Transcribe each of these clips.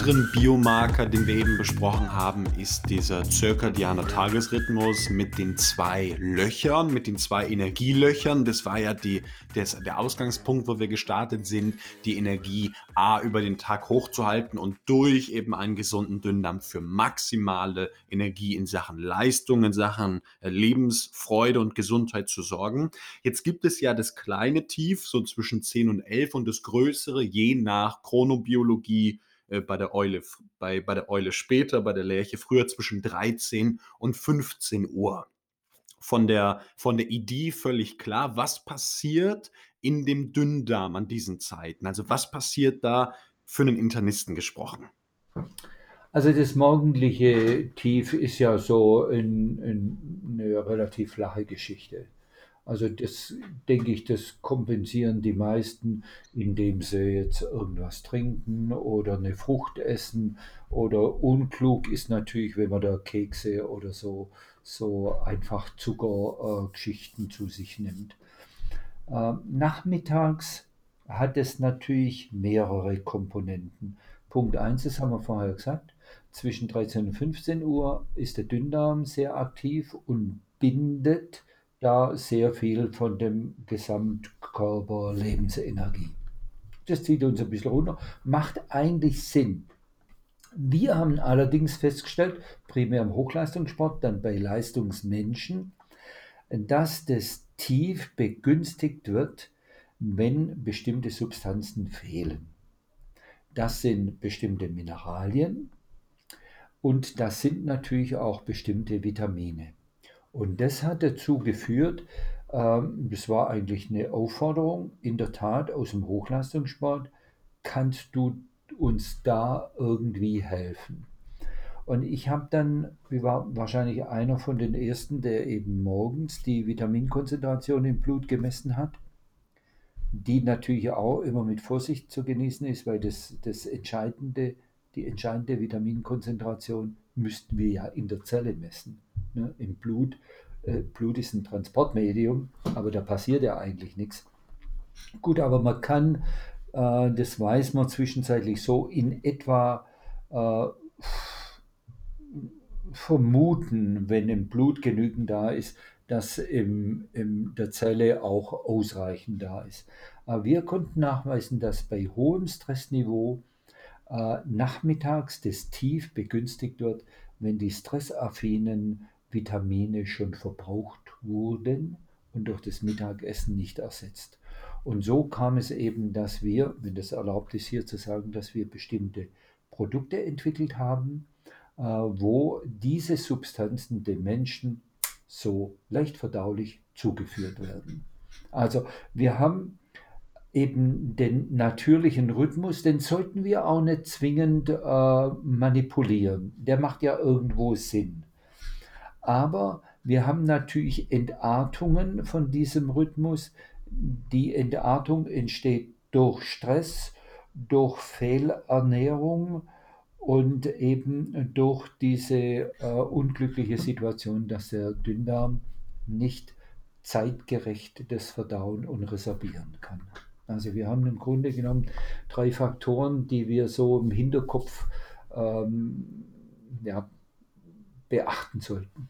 weiteren Biomarker, den wir eben besprochen haben, ist dieser zirkadiane Tagesrhythmus mit den zwei Löchern, mit den zwei Energielöchern. Das war ja die, das, der Ausgangspunkt, wo wir gestartet sind, die Energie A über den Tag hochzuhalten und durch eben einen gesunden Dünndarm für maximale Energie in Sachen Leistung, in Sachen äh, Lebensfreude und Gesundheit zu sorgen. Jetzt gibt es ja das kleine Tief, so zwischen 10 und 11 und das größere, je nach Chronobiologie, äh, bei der Eule, bei, bei der Eule später, bei der Lerche früher zwischen 13 und 15 Uhr. Von der, von der Idee völlig klar, was passiert in dem Dünndarm an diesen Zeiten? Also was passiert da für einen Internisten gesprochen? Also das morgendliche Tief ist ja so in, in eine relativ flache Geschichte. Also das denke ich, das kompensieren die meisten, indem sie jetzt irgendwas trinken oder eine Frucht essen. Oder unklug ist natürlich, wenn man da Kekse oder so, so einfach Zuckergeschichten äh, zu sich nimmt. Äh, nachmittags hat es natürlich mehrere Komponenten. Punkt 1, das haben wir vorher gesagt, zwischen 13 und 15 Uhr ist der Dünndarm sehr aktiv und bindet da sehr viel von dem Gesamtkörper Lebensenergie. Das zieht uns ein bisschen runter, macht eigentlich Sinn. Wir haben allerdings festgestellt, primär im Hochleistungssport, dann bei Leistungsmenschen, dass das Tief begünstigt wird, wenn bestimmte Substanzen fehlen. Das sind bestimmte Mineralien und das sind natürlich auch bestimmte Vitamine. Und das hat dazu geführt, ähm, das war eigentlich eine Aufforderung, in der Tat aus dem Hochleistungssport, kannst du uns da irgendwie helfen? Und ich habe dann, ich war wahrscheinlich einer von den ersten, der eben morgens die Vitaminkonzentration im Blut gemessen hat, die natürlich auch immer mit Vorsicht zu genießen ist, weil das, das entscheidende, die entscheidende Vitaminkonzentration müssten wir ja in der Zelle messen ne, im Blut. Äh, Blut ist ein Transportmedium, aber da passiert ja eigentlich nichts. Gut, aber man kann, äh, das weiß man zwischenzeitlich so, in etwa äh, vermuten, wenn im Blut genügend da ist, dass in der Zelle auch ausreichend da ist. Aber wir konnten nachweisen, dass bei hohem Stressniveau äh, nachmittags das Tief begünstigt wird, wenn die stressaffinen Vitamine schon verbraucht wurden und durch das Mittagessen nicht ersetzt. Und so kam es eben, dass wir, wenn das erlaubt ist hier zu sagen, dass wir bestimmte Produkte entwickelt haben, äh, wo diese Substanzen dem Menschen so leicht verdaulich zugeführt werden. Also wir haben eben den natürlichen Rhythmus, den sollten wir auch nicht zwingend äh, manipulieren. Der macht ja irgendwo Sinn. Aber wir haben natürlich Entartungen von diesem Rhythmus. Die Entartung entsteht durch Stress, durch Fehlernährung und eben durch diese äh, unglückliche Situation, dass der Dünndarm nicht zeitgerecht das verdauen und resorbieren kann. Also wir haben im Grunde genommen drei Faktoren, die wir so im Hinterkopf ähm, ja, beachten sollten.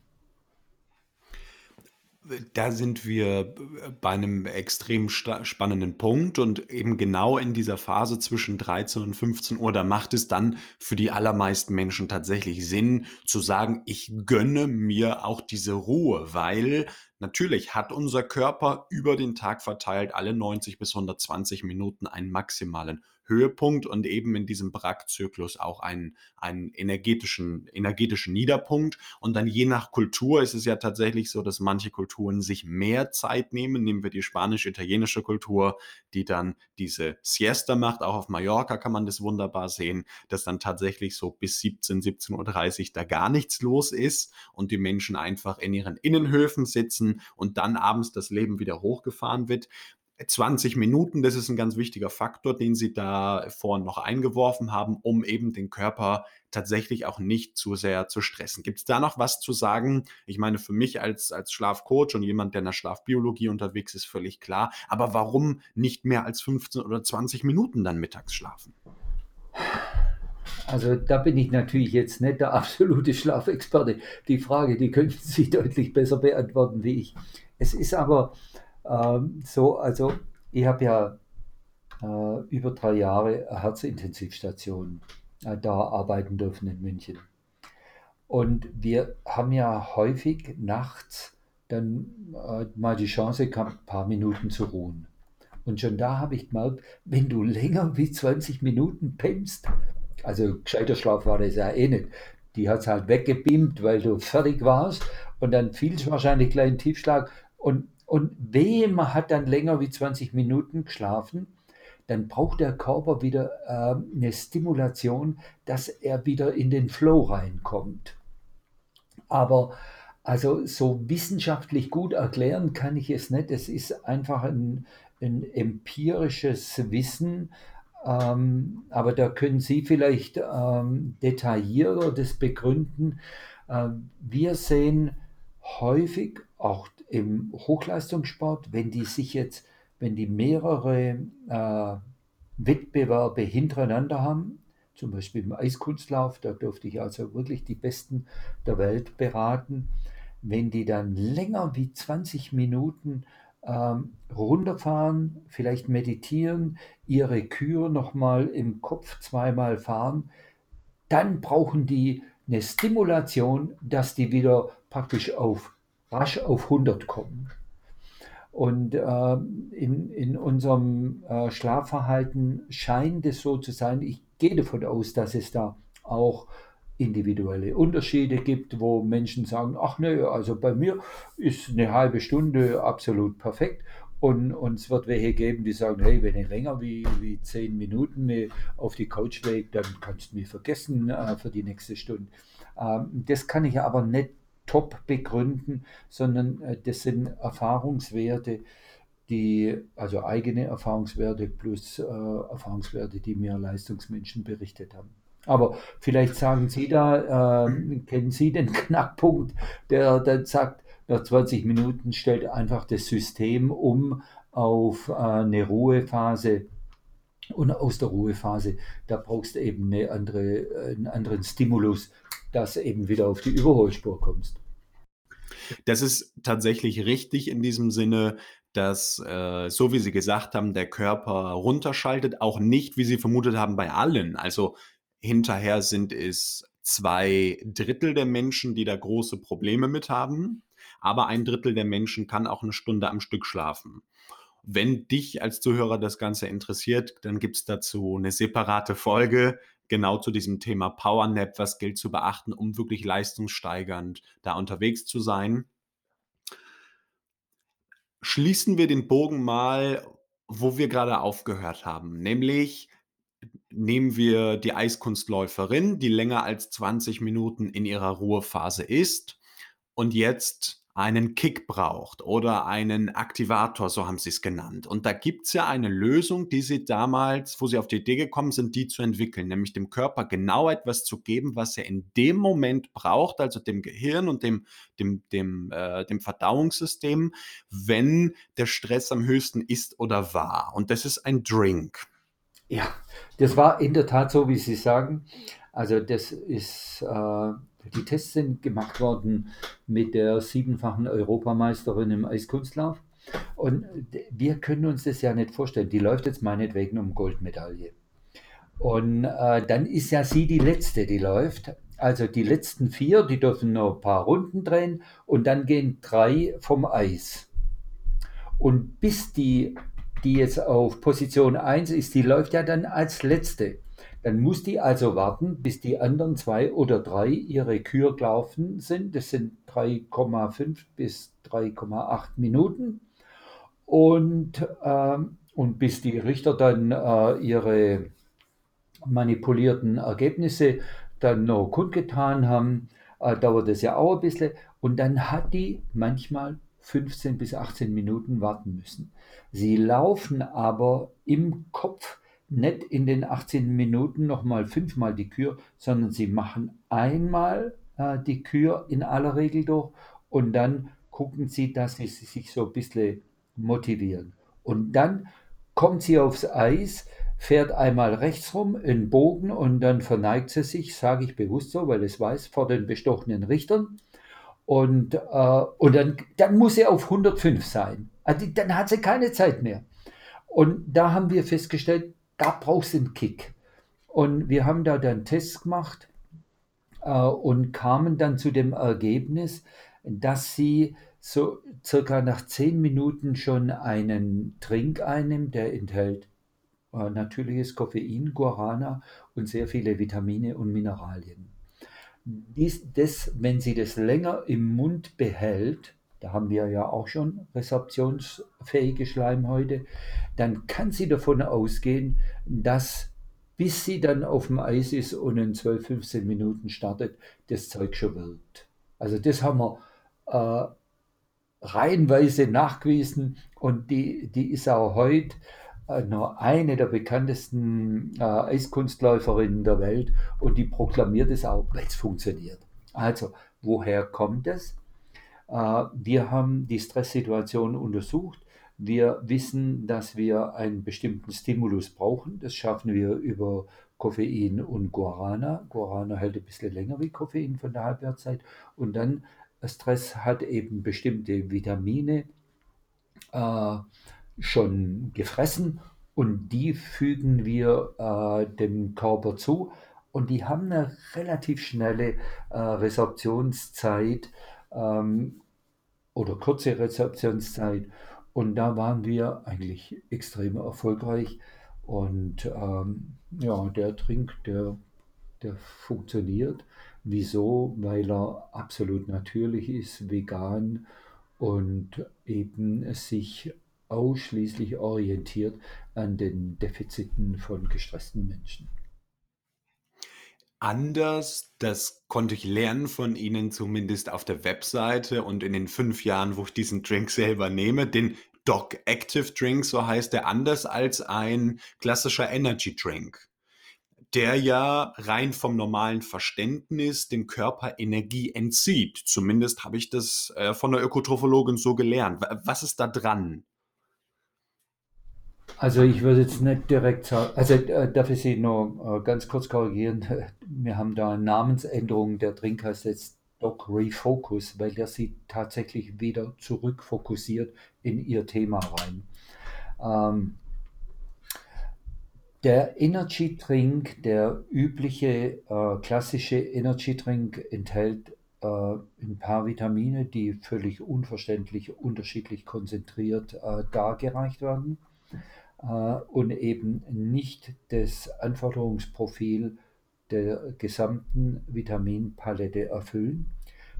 Da sind wir bei einem extrem spannenden Punkt und eben genau in dieser Phase zwischen 13 und 15 Uhr, da macht es dann für die allermeisten Menschen tatsächlich Sinn zu sagen, ich gönne mir auch diese Ruhe, weil Natürlich hat unser Körper über den Tag verteilt alle 90 bis 120 Minuten einen maximalen Höhepunkt und eben in diesem Bragg-Zyklus auch einen, einen energetischen, energetischen Niederpunkt. Und dann je nach Kultur ist es ja tatsächlich so, dass manche Kulturen sich mehr Zeit nehmen. Nehmen wir die spanisch-italienische Kultur, die dann diese Siesta macht. Auch auf Mallorca kann man das wunderbar sehen, dass dann tatsächlich so bis 17, 17.30 Uhr da gar nichts los ist und die Menschen einfach in ihren Innenhöfen sitzen und dann abends das Leben wieder hochgefahren wird. 20 Minuten, das ist ein ganz wichtiger Faktor, den Sie da vorhin noch eingeworfen haben, um eben den Körper tatsächlich auch nicht zu sehr zu stressen. Gibt es da noch was zu sagen? Ich meine, für mich als, als Schlafcoach und jemand, der in der Schlafbiologie unterwegs ist, völlig klar. Aber warum nicht mehr als 15 oder 20 Minuten dann mittags schlafen? Also da bin ich natürlich jetzt nicht der absolute Schlafexperte. Die Frage, die könnten Sie deutlich besser beantworten wie ich. Es ist aber ähm, so, also ich habe ja äh, über drei Jahre Herzintensivstation äh, da arbeiten dürfen in München. Und wir haben ja häufig nachts dann äh, mal die Chance gehabt, ein paar Minuten zu ruhen. Und schon da habe ich gemerkt, wenn du länger wie 20 Minuten pennst, also gescheiter Schlaf war das ja eh nicht, die hat es halt weggebeamt, weil du fertig warst und dann fiel es wahrscheinlich gleich ein Tiefschlag und, und wehe, hat dann länger wie 20 Minuten geschlafen, dann braucht der Körper wieder äh, eine Stimulation, dass er wieder in den Flow reinkommt. Aber also so wissenschaftlich gut erklären kann ich es nicht. Es ist einfach ein, ein empirisches Wissen, ähm, aber da können Sie vielleicht ähm, detaillierter das begründen. Ähm, wir sehen häufig auch im Hochleistungssport, wenn die sich jetzt, wenn die mehrere äh, Wettbewerbe hintereinander haben, zum Beispiel im Eiskunstlauf, da durfte ich also wirklich die Besten der Welt beraten, wenn die dann länger wie 20 Minuten ähm, runterfahren, vielleicht meditieren, ihre Kür nochmal im Kopf zweimal fahren, dann brauchen die eine Stimulation, dass die wieder praktisch auf rasch auf 100 kommen. Und äh, in, in unserem äh, Schlafverhalten scheint es so zu sein, ich gehe davon aus, dass es da auch individuelle Unterschiede gibt, wo Menschen sagen, ach nö, also bei mir ist eine halbe Stunde absolut perfekt. Und, und es wird welche geben, die sagen, hey, wenn ich länger wie, wie zehn Minuten mir auf die Couch lege, dann kannst du mich vergessen äh, für die nächste Stunde. Ähm, das kann ich aber nicht top begründen, sondern äh, das sind Erfahrungswerte, die, also eigene Erfahrungswerte plus äh, Erfahrungswerte, die mir Leistungsmenschen berichtet haben. Aber vielleicht sagen Sie da, äh, kennen Sie den Knackpunkt, der dann sagt, nach 20 Minuten stellt einfach das System um auf äh, eine Ruhephase. Und aus der Ruhephase, da brauchst du eben eine andere, einen anderen Stimulus, dass eben wieder auf die Überholspur kommst. Das ist tatsächlich richtig in diesem Sinne, dass, äh, so wie Sie gesagt haben, der Körper runterschaltet, auch nicht, wie Sie vermutet haben, bei allen. Also Hinterher sind es zwei Drittel der Menschen, die da große Probleme mit haben, aber ein Drittel der Menschen kann auch eine Stunde am Stück schlafen. Wenn dich als Zuhörer das Ganze interessiert, dann gibt es dazu eine separate Folge, genau zu diesem Thema Powernap, was gilt zu beachten, um wirklich leistungssteigernd da unterwegs zu sein. Schließen wir den Bogen mal, wo wir gerade aufgehört haben, nämlich Nehmen wir die Eiskunstläuferin, die länger als 20 Minuten in ihrer Ruhephase ist und jetzt einen Kick braucht oder einen Aktivator, so haben sie es genannt. Und da gibt es ja eine Lösung, die sie damals, wo sie auf die Idee gekommen sind, die zu entwickeln, nämlich dem Körper genau etwas zu geben, was er in dem Moment braucht, also dem Gehirn und dem, dem, dem, äh, dem Verdauungssystem, wenn der Stress am höchsten ist oder war. Und das ist ein Drink. Ja, das war in der Tat so, wie Sie sagen. Also das ist, äh, die Tests sind gemacht worden mit der siebenfachen Europameisterin im Eiskunstlauf. Und wir können uns das ja nicht vorstellen. Die läuft jetzt meinetwegen um Goldmedaille. Und äh, dann ist ja sie die Letzte, die läuft. Also die letzten vier, die dürfen noch ein paar Runden drehen und dann gehen drei vom Eis. Und bis die die jetzt auf Position 1 ist, die läuft ja dann als letzte. Dann muss die also warten, bis die anderen zwei oder drei ihre Kür gelaufen sind. Das sind 3,5 bis 3,8 Minuten. Und, ähm, und bis die Richter dann äh, ihre manipulierten Ergebnisse dann noch kundgetan haben, äh, dauert das ja auch ein bisschen. Und dann hat die manchmal 15 bis 18 Minuten warten müssen. Sie laufen aber im Kopf nicht in den 18 Minuten nochmal fünfmal die Kür, sondern sie machen einmal äh, die Kür in aller Regel durch und dann gucken sie, dass sie sich so ein bisschen motivieren. Und dann kommt sie aufs Eis, fährt einmal rechts rum in Bogen und dann verneigt sie sich, sage ich bewusst so, weil es weiß, vor den bestochenen Richtern. Und, äh, und dann, dann muss sie auf 105 sein. Also dann hat sie keine Zeit mehr. Und da haben wir festgestellt, da brauchst du einen Kick. Und wir haben da dann Tests gemacht äh, und kamen dann zu dem Ergebnis, dass sie so circa nach zehn Minuten schon einen Trink einnimmt, der enthält äh, natürliches Koffein, Guarana und sehr viele Vitamine und Mineralien. Dies, das, wenn sie das länger im Mund behält, da haben wir ja auch schon resorptionsfähige Schleimhäute, dann kann sie davon ausgehen, dass bis sie dann auf dem Eis ist und in 12, 15 Minuten startet, das Zeug schon wirkt. Also das haben wir äh, reihenweise nachgewiesen und die, die ist auch heute nur eine der bekanntesten äh, Eiskunstläuferinnen der Welt und die proklamiert es auch, weil es funktioniert. Also, woher kommt es? Äh, wir haben die Stresssituation untersucht. Wir wissen, dass wir einen bestimmten Stimulus brauchen. Das schaffen wir über Koffein und Guarana. Guarana hält ein bisschen länger wie Koffein von der Halbwertszeit. Und dann, Stress hat eben bestimmte Vitamine äh, schon gefressen und die fügen wir äh, dem Körper zu. Und die haben eine relativ schnelle äh, Resorptionszeit ähm, oder kurze Rezeptionszeit. Und da waren wir eigentlich extrem erfolgreich. Und ähm, ja, der Trink, der, der funktioniert. Wieso? Weil er absolut natürlich ist, vegan und eben sich ausschließlich orientiert an den Defiziten von gestressten Menschen anders. Das konnte ich lernen von Ihnen, zumindest auf der Webseite und in den fünf Jahren, wo ich diesen Drink selber nehme. Den Doc Active Drink, so heißt er, anders als ein klassischer Energy Drink, der ja rein vom normalen Verständnis dem Körper Energie entzieht. Zumindest habe ich das äh, von der Ökotrophologin so gelernt. Was ist da dran? Also ich würde jetzt nicht direkt sagen, also äh, darf ich Sie noch äh, ganz kurz korrigieren. Wir haben da eine Namensänderung, der Drink heißt jetzt Doc Refocus, weil der sie tatsächlich wieder zurückfokussiert in ihr Thema rein. Ähm, der Energy Drink, der übliche äh, klassische Energy Drink enthält äh, ein paar Vitamine, die völlig unverständlich unterschiedlich konzentriert äh, dargereicht werden und eben nicht das Anforderungsprofil der gesamten Vitaminpalette erfüllen.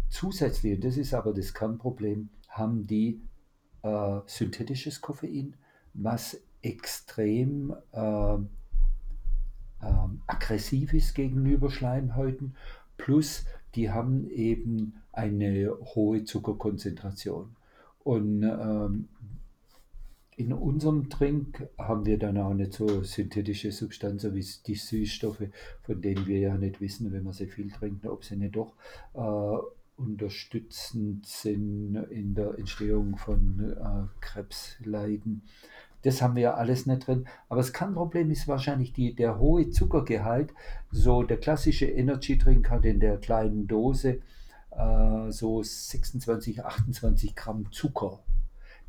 Zusätzlich, und das ist aber das Kernproblem, haben die äh, synthetisches Koffein, was extrem äh, äh, aggressiv ist gegenüber Schleimhäuten, plus die haben eben eine hohe Zuckerkonzentration. Und ähm, in unserem Trink haben wir dann auch nicht so synthetische Substanzen wie die Süßstoffe, von denen wir ja nicht wissen, wenn wir sie viel trinken, ob sie nicht doch äh, unterstützend sind in der Entstehung von äh, Krebsleiden. Das haben wir ja alles nicht drin. Aber das Kernproblem ist wahrscheinlich die, der hohe Zuckergehalt. So der klassische Energy Drink hat in der kleinen Dose äh, so 26, 28 Gramm Zucker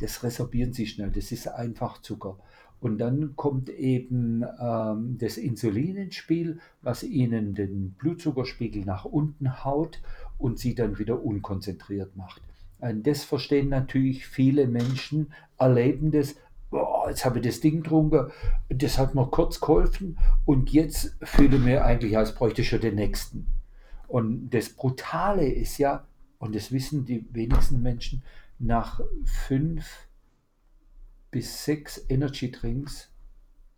das resorbieren sie schnell, das ist einfach Zucker. Und dann kommt eben ähm, das Insulin ins Spiel, was ihnen den Blutzuckerspiegel nach unten haut und sie dann wieder unkonzentriert macht. Und das verstehen natürlich viele Menschen, erleben das, oh, jetzt habe ich das Ding getrunken, das hat mir kurz geholfen und jetzt fühle ich mich eigentlich, als bräuchte ich schon den nächsten. Und das Brutale ist ja, und das wissen die wenigsten Menschen, nach fünf bis sechs Energy Drinks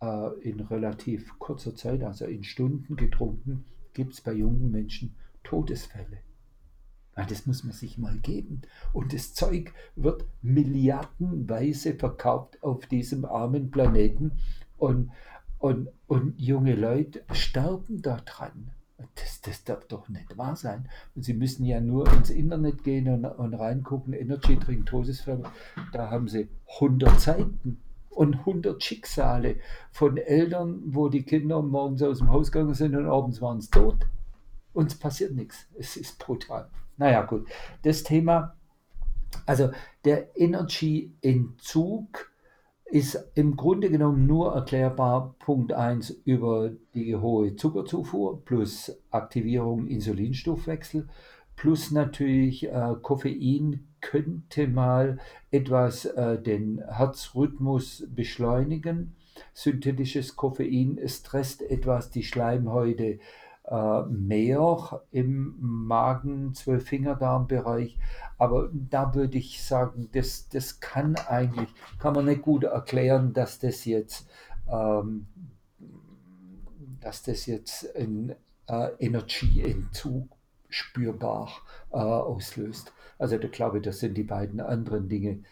äh, in relativ kurzer Zeit, also in Stunden getrunken, gibt es bei jungen Menschen Todesfälle. Ja, das muss man sich mal geben. Und das Zeug wird milliardenweise verkauft auf diesem armen Planeten. Und, und, und junge Leute sterben daran. Das, das darf doch nicht wahr sein. Und Sie müssen ja nur ins Internet gehen und, und reingucken, Energy Drink Todesfälle. Da haben Sie 100 Seiten und 100 Schicksale von Eltern, wo die Kinder morgens aus dem Haus gegangen sind und abends waren sie tot. Uns passiert nichts. Es ist brutal. Naja, gut. Das Thema, also der Energy-Entzug ist im Grunde genommen nur erklärbar, Punkt 1, über die hohe Zuckerzufuhr plus Aktivierung Insulinstoffwechsel plus natürlich äh, Koffein könnte mal etwas äh, den Herzrhythmus beschleunigen. Synthetisches Koffein stresst etwas die Schleimhäute mehr im Magen-Zwölffingerdarm-Bereich. Aber da würde ich sagen, das, das kann eigentlich, kann man nicht gut erklären, dass das jetzt, ähm, dass das jetzt ein äh, Energieentzug spürbar äh, auslöst. Also da glaube ich, das sind die beiden anderen Dinge.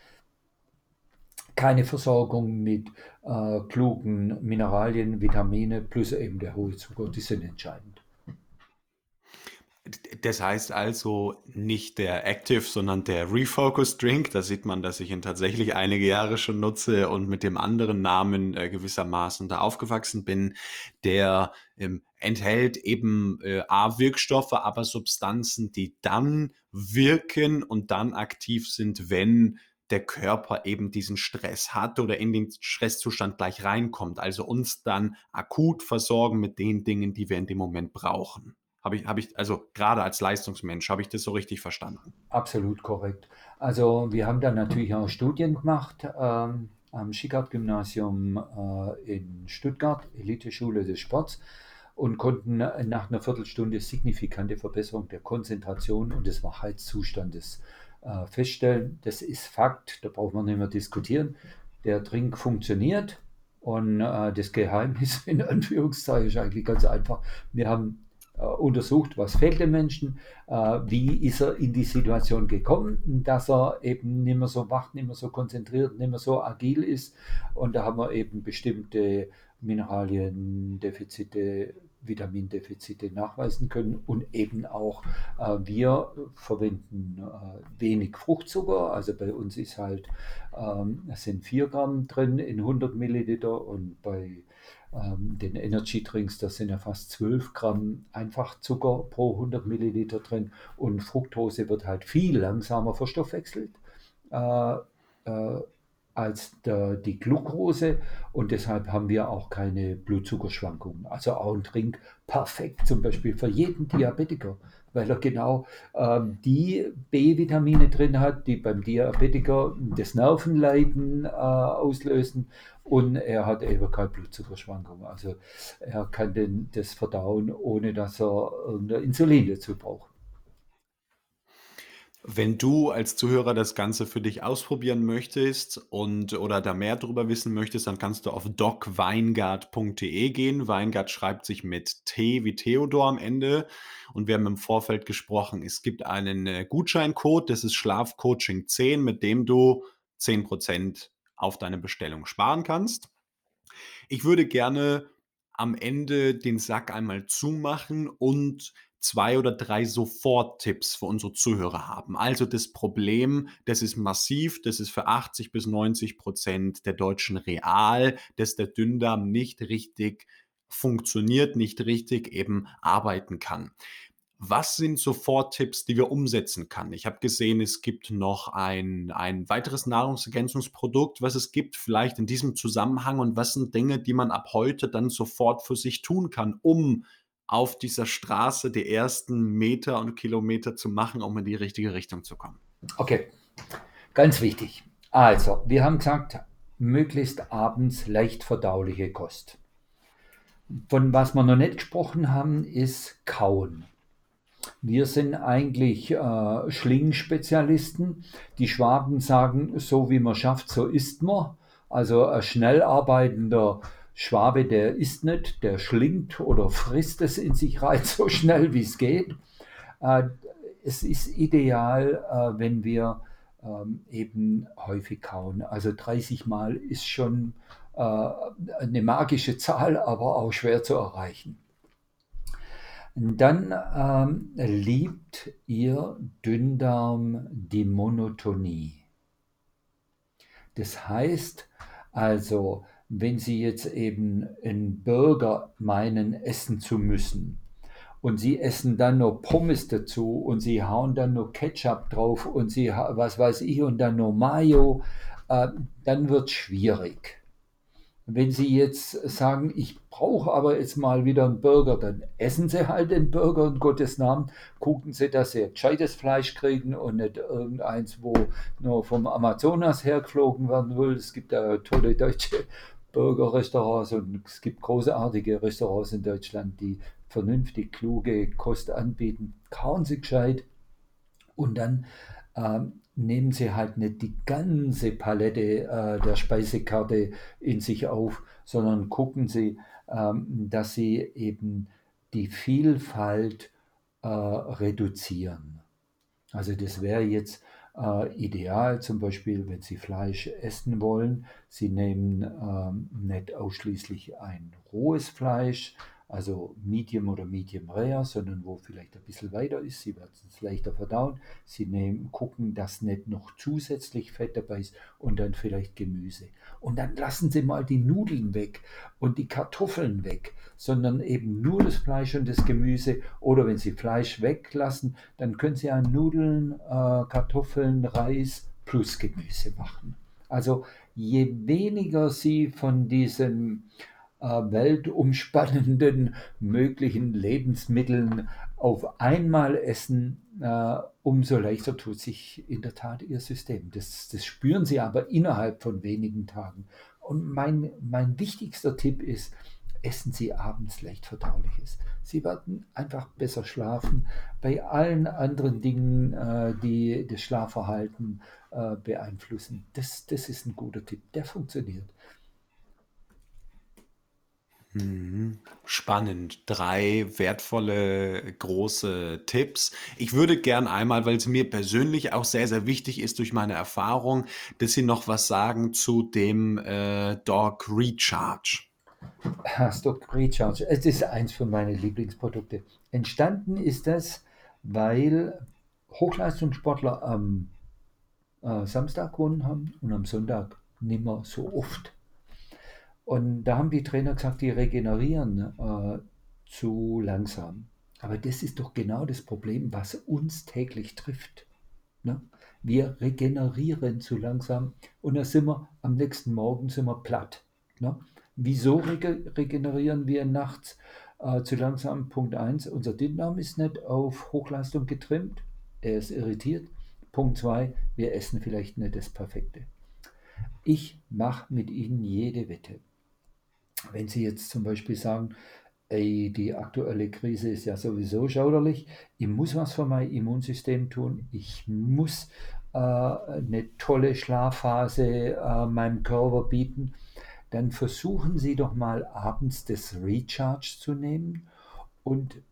Keine Versorgung mit äh, klugen Mineralien, Vitamine plus eben der hohe Zucker, die sind entscheidend. Das heißt also nicht der Active, sondern der Refocus Drink. Da sieht man, dass ich ihn tatsächlich einige Jahre schon nutze und mit dem anderen Namen äh, gewissermaßen da aufgewachsen bin. Der ähm, enthält eben äh, A-Wirkstoffe, aber Substanzen, die dann wirken und dann aktiv sind, wenn der Körper eben diesen Stress hat oder in den Stresszustand gleich reinkommt. Also uns dann akut versorgen mit den Dingen, die wir in dem Moment brauchen. Habe ich, habe ich, also gerade als Leistungsmensch, habe ich das so richtig verstanden? Absolut korrekt. Also wir haben dann natürlich auch Studien gemacht ähm, am Schickard-Gymnasium äh, in Stuttgart, Eliteschule des Sports, und konnten nach einer Viertelstunde signifikante Verbesserung der Konzentration und des Wachheitszustandes äh, feststellen. Das ist Fakt, da braucht man nicht mehr diskutieren. Der Trink funktioniert und äh, das Geheimnis in Anführungszeichen ist eigentlich ganz einfach. Wir haben untersucht, was fehlt dem Menschen, äh, wie ist er in die Situation gekommen, dass er eben nicht mehr so wach, nicht mehr so konzentriert, nicht mehr so agil ist. Und da haben wir eben bestimmte Mineraliendefizite, Vitamindefizite nachweisen können und eben auch äh, wir verwenden äh, wenig Fruchtzucker, also bei uns ist halt, ähm, es sind 4 Gramm drin in 100 Milliliter und bei ähm, den Energy Drinks, da sind ja fast 12 Gramm Einfachzucker pro 100 Milliliter drin und Fructose wird halt viel langsamer verstoffwechselt. Äh, äh, als der, die Glucose und deshalb haben wir auch keine Blutzuckerschwankungen. Also auch ein Trink perfekt zum Beispiel für jeden Diabetiker weil er genau ähm, die B-Vitamine drin hat, die beim Diabetiker das Nervenleiden äh, auslösen und er hat eben keine Blutzuckerschwankung. Also er kann den, das verdauen, ohne dass er irgendein Insulin dazu braucht. Wenn du als Zuhörer das Ganze für dich ausprobieren möchtest und oder da mehr darüber wissen möchtest, dann kannst du auf docweingart.de gehen. Weingart schreibt sich mit T wie Theodor am Ende. Und wir haben im Vorfeld gesprochen, es gibt einen äh, Gutscheincode, das ist Schlafcoaching 10, mit dem du 10% auf deine Bestellung sparen kannst. Ich würde gerne am Ende den Sack einmal zumachen und zwei oder drei Sofort-Tipps für unsere Zuhörer haben. Also das Problem, das ist massiv, das ist für 80 bis 90 Prozent der Deutschen real, dass der Dünndarm nicht richtig funktioniert, nicht richtig eben arbeiten kann. Was sind Sofort-Tipps, die wir umsetzen kann? Ich habe gesehen, es gibt noch ein, ein weiteres Nahrungsergänzungsprodukt, was es gibt, vielleicht in diesem Zusammenhang und was sind Dinge, die man ab heute dann sofort für sich tun kann, um auf dieser Straße die ersten Meter und Kilometer zu machen, um in die richtige Richtung zu kommen. Okay, ganz wichtig. Also, wir haben gesagt, möglichst abends leicht verdauliche Kost. Von was wir noch nicht gesprochen haben, ist Kauen. Wir sind eigentlich äh, Schlingenspezialisten. Die Schwaben sagen, so wie man schafft, so isst man. Also ein schnell arbeitender Schwabe, der isst nicht, der schlingt oder frisst es in sich rein so schnell wie es geht. Äh, es ist ideal, äh, wenn wir ähm, eben häufig kauen. Also 30 Mal ist schon äh, eine magische Zahl, aber auch schwer zu erreichen. Dann ähm, liebt ihr Dünndarm die Monotonie. Das heißt, Also, wenn Sie jetzt eben einen Burger meinen, essen zu müssen und Sie essen dann noch Pommes dazu und Sie hauen dann noch Ketchup drauf und Sie, was weiß ich, und dann noch Mayo, äh, dann wird es schwierig. Wenn Sie jetzt sagen, ich brauche aber jetzt mal wieder einen Burger, dann essen Sie halt den Burger in Gottes Namen. Gucken Sie, dass Sie gescheites Fleisch kriegen und nicht irgendeins, wo nur vom Amazonas hergeflogen werden will. Es gibt da tolle deutsche Burger-Restaurants und es gibt großartige Restaurants in Deutschland, die vernünftig kluge Kost anbieten. Kauen Sie gescheit und dann ähm, nehmen Sie halt nicht die ganze Palette äh, der Speisekarte in sich auf, sondern gucken Sie, ähm, dass Sie eben die Vielfalt äh, reduzieren. Also das wäre jetzt äh, ideal, zum Beispiel, wenn Sie Fleisch essen wollen. Sie nehmen ähm, nicht ausschließlich ein rohes Fleisch, also Medium oder Medium Rare, sondern wo vielleicht ein bisschen weiter ist. Sie werden es leichter verdauen. Sie nehmen, gucken, dass nicht noch zusätzlich Fett dabei ist und dann vielleicht Gemüse. Und dann lassen Sie mal die Nudeln weg und die Kartoffeln weg, sondern eben nur das Fleisch und das Gemüse. Oder wenn Sie Fleisch weglassen, dann können Sie an Nudeln, äh, Kartoffeln, Reis plus Gemüse machen. Also je weniger Sie von diesem weltumspannenden möglichen Lebensmitteln auf einmal essen, äh, umso leichter tut sich in der Tat ihr System. Das, das spüren sie aber innerhalb von wenigen Tagen. Und mein, mein wichtigster Tipp ist, essen Sie abends leicht verdauliches. Sie werden einfach besser schlafen. Bei allen anderen Dingen, äh, die das Schlafverhalten äh, beeinflussen, das, das ist ein guter Tipp. Der funktioniert. Mhm. Spannend. Drei wertvolle, große Tipps. Ich würde gern einmal, weil es mir persönlich auch sehr, sehr wichtig ist durch meine Erfahrung, dass Sie noch was sagen zu dem äh, Dog Recharge. Stock Recharge, es ist eins von meinen Lieblingsprodukten. Entstanden ist das, weil Hochleistungssportler am äh, Samstag gewonnen haben und am Sonntag nicht mehr so oft. Und da haben die Trainer gesagt, die regenerieren äh, zu langsam. Aber das ist doch genau das Problem, was uns täglich trifft. Ne? Wir regenerieren zu langsam und dann sind wir am nächsten Morgen sind wir platt. Ne? Wieso rege regenerieren wir nachts äh, zu langsam? Punkt 1, unser Dickdarm ist nicht auf Hochleistung getrimmt, er ist irritiert. Punkt 2, wir essen vielleicht nicht das Perfekte. Ich mache mit Ihnen jede Wette. Wenn Sie jetzt zum Beispiel sagen, ey, die aktuelle Krise ist ja sowieso schauderlich, ich muss was für mein Immunsystem tun, ich muss äh, eine tolle Schlafphase äh, meinem Körper bieten, dann versuchen Sie doch mal abends das Recharge zu nehmen und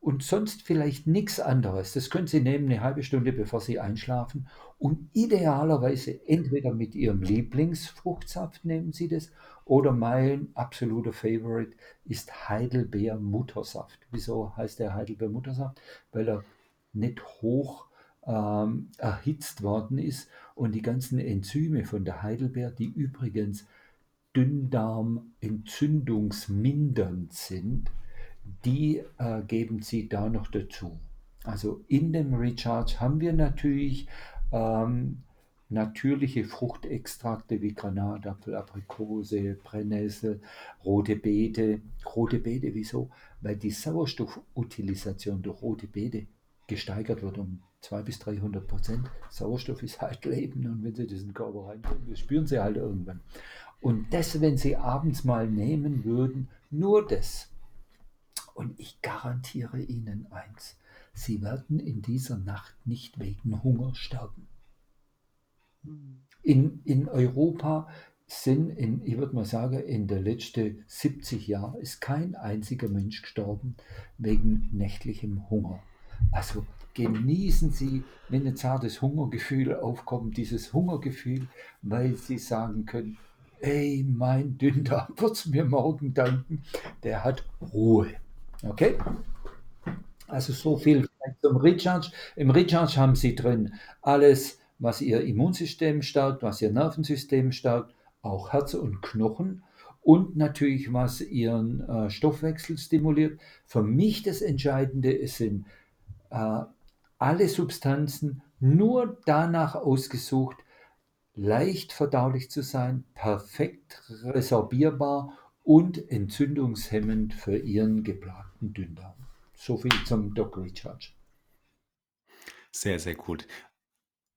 und sonst vielleicht nichts anderes. Das können Sie nehmen eine halbe Stunde, bevor Sie einschlafen und idealerweise entweder mit Ihrem Lieblingsfruchtsaft nehmen Sie das oder mein absoluter Favorite ist Heidelbeer-Muttersaft. Wieso heißt der Heidelbeer-Muttersaft? Weil er nicht hoch ähm, erhitzt worden ist und die ganzen Enzyme von der Heidelbeer, die übrigens Dünndarm entzündungsmindernd sind, die äh, geben sie da noch dazu. Also in dem Recharge haben wir natürlich ähm, natürliche Fruchtextrakte wie Granatapfel, Aprikose, Brennnessel, rote Beete. Rote Beete, wieso? Weil die Sauerstoffutilisation durch rote Beete gesteigert wird um 200 bis 300 Prozent. Sauerstoff ist halt Leben und wenn Sie den Körper reintun, das spüren Sie halt irgendwann. Und das, wenn Sie abends mal nehmen würden, nur das, und ich garantiere Ihnen eins, Sie werden in dieser Nacht nicht wegen Hunger sterben. In, in Europa sind, in, ich würde mal sagen, in den letzten 70 Jahren ist kein einziger Mensch gestorben wegen nächtlichem Hunger. Also genießen Sie, wenn ein zartes Hungergefühl aufkommt, dieses Hungergefühl, weil Sie sagen können, ey, mein Dünndarm wird es mir morgen danken, der hat Ruhe. Okay? Also so viel zum Recharge. Im Recharge haben Sie drin alles, was Ihr Immunsystem stärkt, was Ihr Nervensystem stärkt, auch Herz und Knochen und natürlich was ihren äh, Stoffwechsel stimuliert. Für mich das Entscheidende sind äh, alle Substanzen nur danach ausgesucht, leicht verdaulich zu sein, perfekt resorbierbar und entzündungshemmend für Ihren geplagten Dünndarm. So viel zum Doc Recharge. Sehr, sehr gut.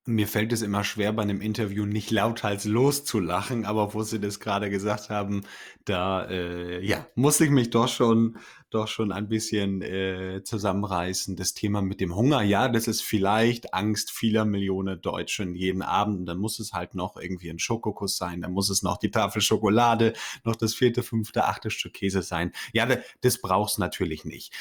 Mir fällt es immer schwer, bei einem Interview nicht lauthals loszulachen, aber wo Sie das gerade gesagt haben, da, äh, ja, muss ich mich doch schon doch schon ein bisschen, äh, zusammenreißen. Das Thema mit dem Hunger, ja, das ist vielleicht Angst vieler Millionen Deutschen jeden Abend. Und dann muss es halt noch irgendwie ein Schokokuss sein, dann muss es noch die Tafel Schokolade, noch das vierte, fünfte, achte Stück Käse sein. Ja, das braucht's natürlich nicht.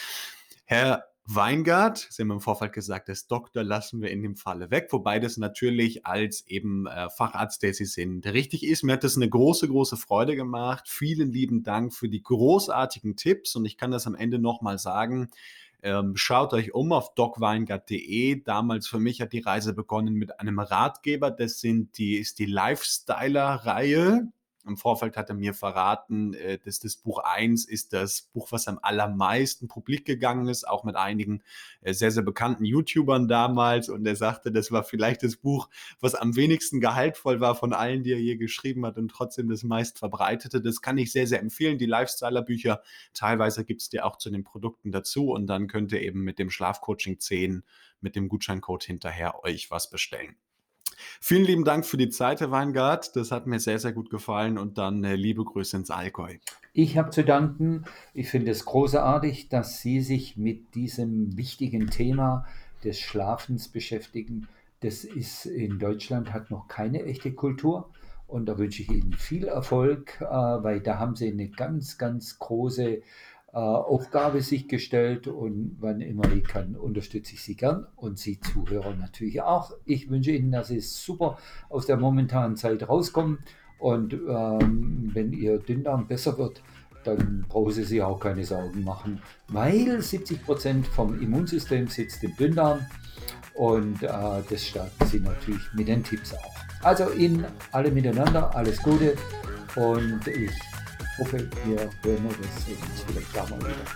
Herr Weingart, Sie haben im Vorfeld gesagt, das Doktor lassen wir in dem Falle weg, wobei das natürlich als eben äh, Facharzt, der Sie sind, richtig ist. Mir hat das eine große, große Freude gemacht. Vielen lieben Dank für die großartigen Tipps und ich kann das am Ende nochmal sagen. Ähm, schaut euch um auf docweingart.de. Damals für mich hat die Reise begonnen mit einem Ratgeber. Das sind die, ist die Lifestyler-Reihe. Im Vorfeld hat er mir verraten, äh, dass das Buch 1 ist das Buch, was am allermeisten publik gegangen ist, auch mit einigen äh, sehr, sehr bekannten YouTubern damals. Und er sagte, das war vielleicht das Buch, was am wenigsten gehaltvoll war von allen, die er je geschrieben hat und trotzdem das meist verbreitete. Das kann ich sehr, sehr empfehlen. Die Lifestyler-Bücher, teilweise gibt es die auch zu den Produkten dazu. Und dann könnt ihr eben mit dem Schlafcoaching 10 mit dem Gutscheincode hinterher euch was bestellen. Vielen lieben Dank für die Zeit, Herr Weingart. Das hat mir sehr, sehr gut gefallen und dann äh, liebe Grüße ins Allgäu. Ich habe zu danken. Ich finde es großartig, dass Sie sich mit diesem wichtigen Thema des Schlafens beschäftigen. Das ist in Deutschland hat noch keine echte Kultur. Und da wünsche ich Ihnen viel Erfolg, äh, weil da haben Sie eine ganz, ganz große Aufgabe sich gestellt und wann immer ich kann, unterstütze ich Sie gern und Sie Zuhörer natürlich auch. Ich wünsche Ihnen, dass Sie super aus der momentanen Zeit rauskommen und ähm, wenn Ihr Dünndarm besser wird, dann brauchen Sie sich auch keine Sorgen machen, weil 70 Prozent vom Immunsystem sitzt im Dünndarm und äh, das stärken Sie natürlich mit den Tipps auch. Also Ihnen alle miteinander alles Gute und ich hoffe, wir hören uns vielleicht da mal wieder.